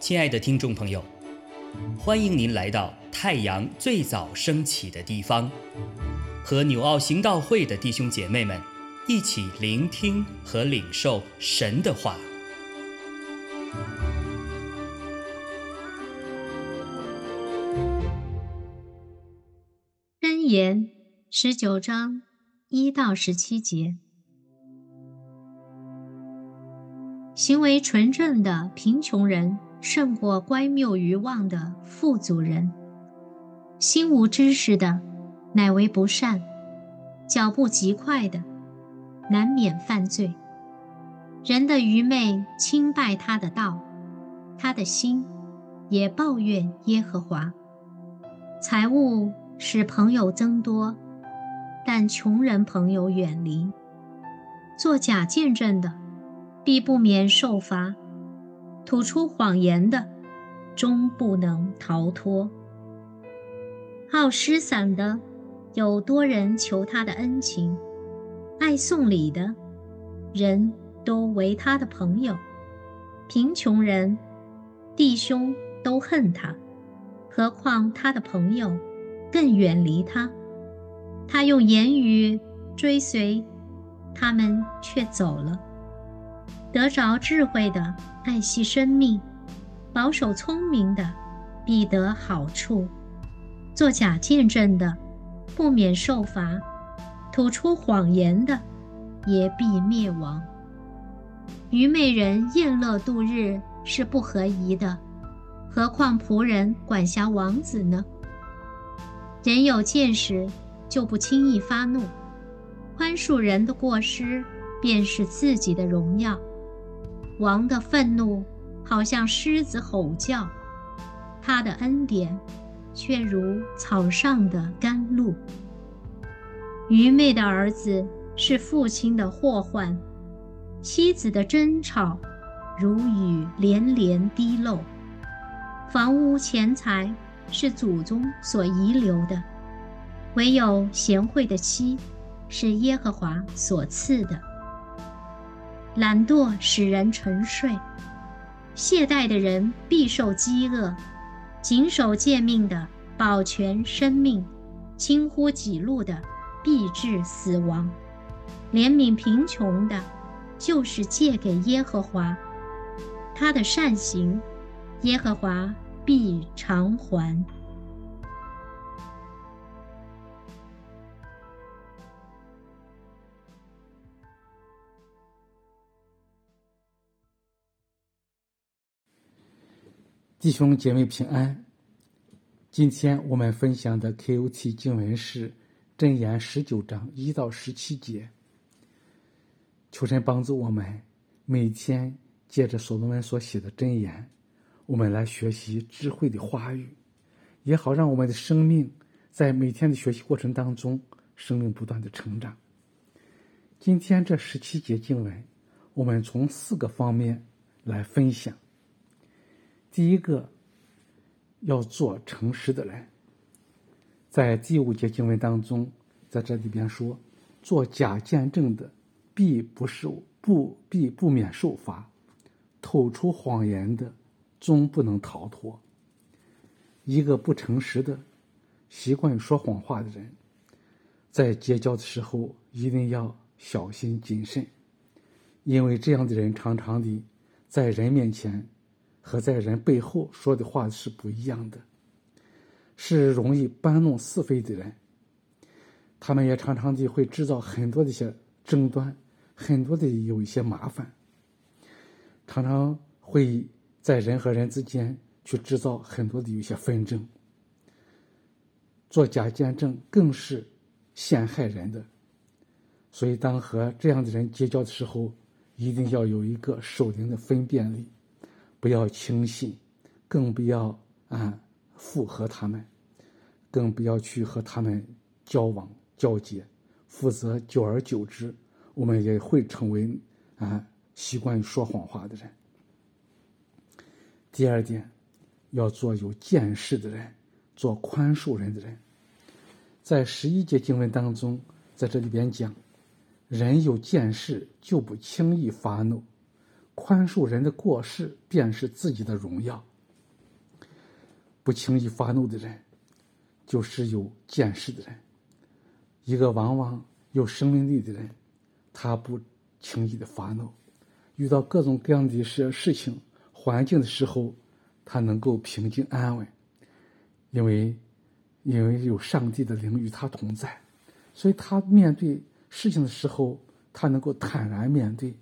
亲爱的听众朋友，欢迎您来到太阳最早升起的地方，和纽奥行道会的弟兄姐妹们一起聆听和领受神的话。箴言十九章一到十七节。行为纯正的贫穷人，胜过乖谬愚妄的富足人。心无知识的，乃为不善；脚步极快的，难免犯罪。人的愚昧轻败他的道，他的心也抱怨耶和华。财物使朋友增多，但穷人朋友远离。做假见证的。必不免受罚，吐出谎言的，终不能逃脱。好施散的，有多人求他的恩情；爱送礼的，人都为他的朋友。贫穷人，弟兄都恨他，何况他的朋友更远离他。他用言语追随，他们却走了。得着智慧的，爱惜生命；保守聪明的，必得好处；做假见证的，不免受罚；吐出谎言的，也必灭亡。愚昧人宴乐度日是不合宜的，何况仆人管辖王子呢？人有见识，就不轻易发怒；宽恕人的过失，便是自己的荣耀。王的愤怒好像狮子吼叫，他的恩典却如草上的甘露。愚昧的儿子是父亲的祸患，妻子的争吵如雨连连滴漏。房屋钱财是祖宗所遗留的，唯有贤惠的妻是耶和华所赐的。懒惰使人沉睡，懈怠的人必受饥饿；谨守诫命的保全生命，轻忽己路的必致死亡。怜悯贫穷的，就是借给耶和华，他的善行，耶和华必偿还。弟兄姐妹平安。今天我们分享的 KOT 经文是《箴言》十九章一到十七节。求神帮助我们每天借着所罗门所写的箴言，我们来学习智慧的话语，也好让我们的生命在每天的学习过程当中，生命不断的成长。今天这十七节经文，我们从四个方面来分享。第一个，要做诚实的人。在第五节经文当中，在这里边说，做假见证的，必不受不必不免受罚；吐出谎言的，终不能逃脱。一个不诚实的、习惯于说谎话的人，在结交的时候一定要小心谨慎，因为这样的人常常的在人面前。和在人背后说的话是不一样的，是容易搬弄是非的人。他们也常常的会制造很多的一些争端，很多的有一些麻烦，常常会在人和人之间去制造很多的有一些纷争。做假见证更是陷害人的，所以当和这样的人结交的时候，一定要有一个守灵的分辨力。不要轻信，更不要啊附和他们，更不要去和他们交往交接，否则久而久之，我们也会成为啊习惯于说谎话的人。第二点，要做有见识的人，做宽恕人的人。在十一节经文当中，在这里边讲，人有见识，就不轻易发怒；宽恕人的过失，便是自己的荣耀。不轻易发怒的人，就是有见识的人。一个往往有生命力的人，他不轻易的发怒，遇到各种各样的事事情、环境的时候，他能够平静安稳，因为因为有上帝的灵与他同在，所以他面对。事情的时候，他能够坦然面对，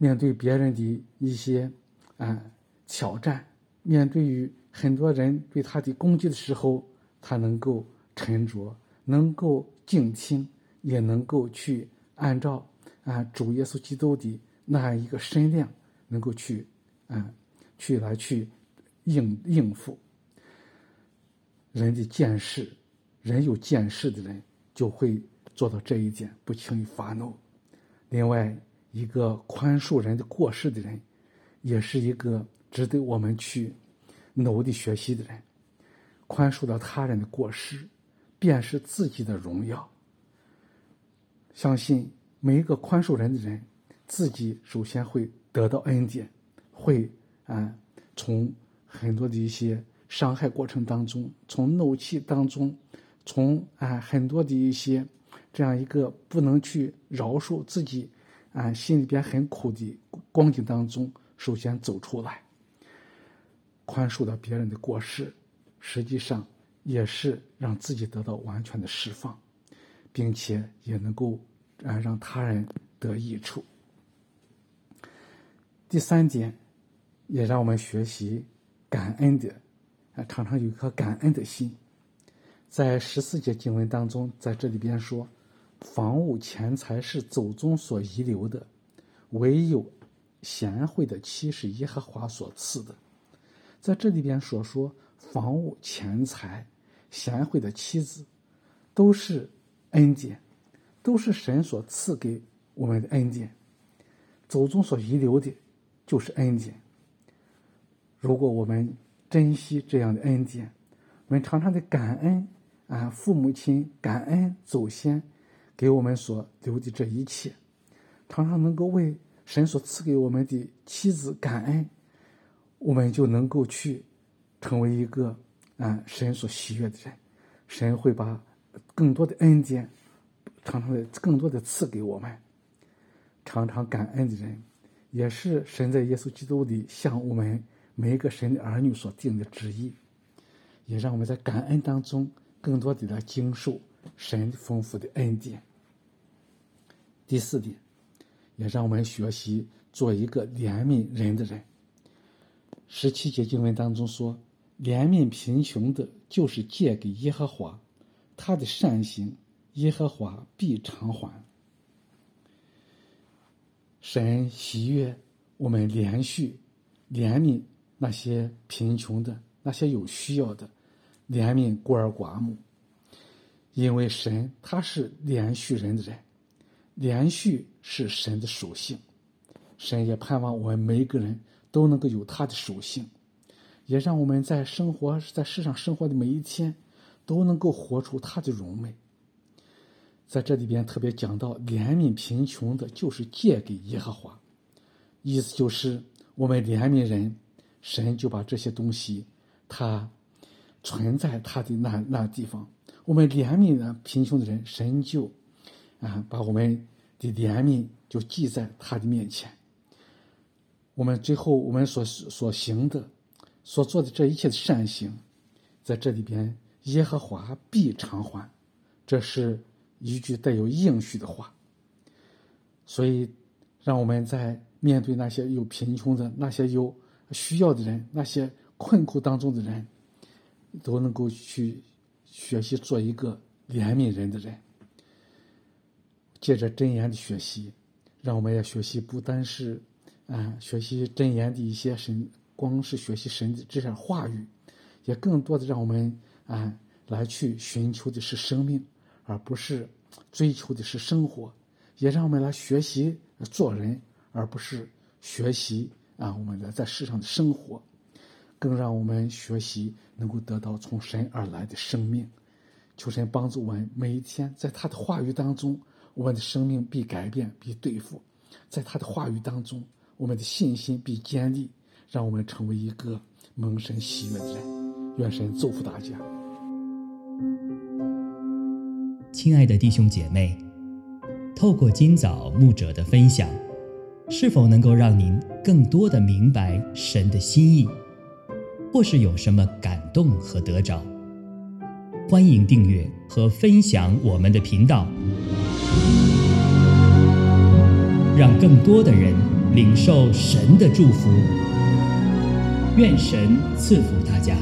面对别人的一些啊挑战，面对于很多人对他的攻击的时候，他能够沉着，能够静听，也能够去按照啊主耶稣基督的那样一个身量，能够去啊去来去应应付。人的见识，人有见识的人就会。做到这一点，不轻易发怒。另外，一个宽恕人的过失的人，也是一个值得我们去努力学习的人。宽恕了他人的过失，便是自己的荣耀。相信每一个宽恕人的人，自己首先会得到恩典，会啊，从很多的一些伤害过程当中，从怒气当中，从啊很多的一些。这样一个不能去饶恕自己，啊，心里边很苦的光景当中，首先走出来，宽恕了别人的过失，实际上也是让自己得到完全的释放，并且也能够啊让他人得益处。第三点，也让我们学习感恩的，啊，常常有一颗感恩的心。在十四节经文当中，在这里边说。房屋钱财是祖宗所遗留的，唯有贤惠的妻是耶和华所赐的。在这里边所说，房屋钱财、贤惠的妻子，都是恩典，都是神所赐给我们的恩典。祖宗所遗留的，就是恩典。如果我们珍惜这样的恩典，我们常常的感恩啊，父母亲，感恩祖先。给我们所留的这一切，常常能够为神所赐给我们的妻子感恩，我们就能够去成为一个啊神所喜悦的人。神会把更多的恩典，常常的更多的赐给我们。常常感恩的人，也是神在耶稣基督里向我们每一个神的儿女所定的旨意，也让我们在感恩当中更多的来经受神丰富的恩典。第四点，也让我们学习做一个怜悯人的人。十七节经文当中说：“怜悯贫穷的，就是借给耶和华，他的善行，耶和华必偿还。”神喜悦我们连续怜悯那些贫穷的、那些有需要的，怜悯孤儿寡母，因为神他是连续人的人。连续是神的属性，神也盼望我们每一个人都能够有他的属性，也让我们在生活在世上生活的每一天都能够活出他的荣美。在这里边特别讲到怜悯贫穷的，就是借给耶和华，意思就是我们怜悯人，神就把这些东西，他存在他的那那地方；我们怜悯的贫穷的人，神就啊把我们。的怜悯就记在他的面前。我们最后我们所所行的、所做的这一切的善行，在这里边，耶和华必偿还。这是一句带有应许的话。所以，让我们在面对那些有贫穷的、那些有需要的人、那些困苦当中的人，都能够去学习做一个怜悯人的人。借着真言的学习，让我们也学习不单是，啊，学习真言的一些神，光是学习神的这些话语，也更多的让我们啊来去寻求的是生命，而不是追求的是生活，也让我们来学习做人，而不是学习啊我们的在世上的生活，更让我们学习能够得到从神而来的生命。求神帮助我们每一天在他的话语当中。我们的生命必改变，必对付。在他的话语当中，我们的信心必坚立，让我们成为一个蒙神喜悦的人。愿神祝福大家。亲爱的弟兄姐妹，透过今早牧者的分享，是否能够让您更多的明白神的心意，或是有什么感动和得着？欢迎订阅和分享我们的频道，让更多的人领受神的祝福。愿神赐福大家。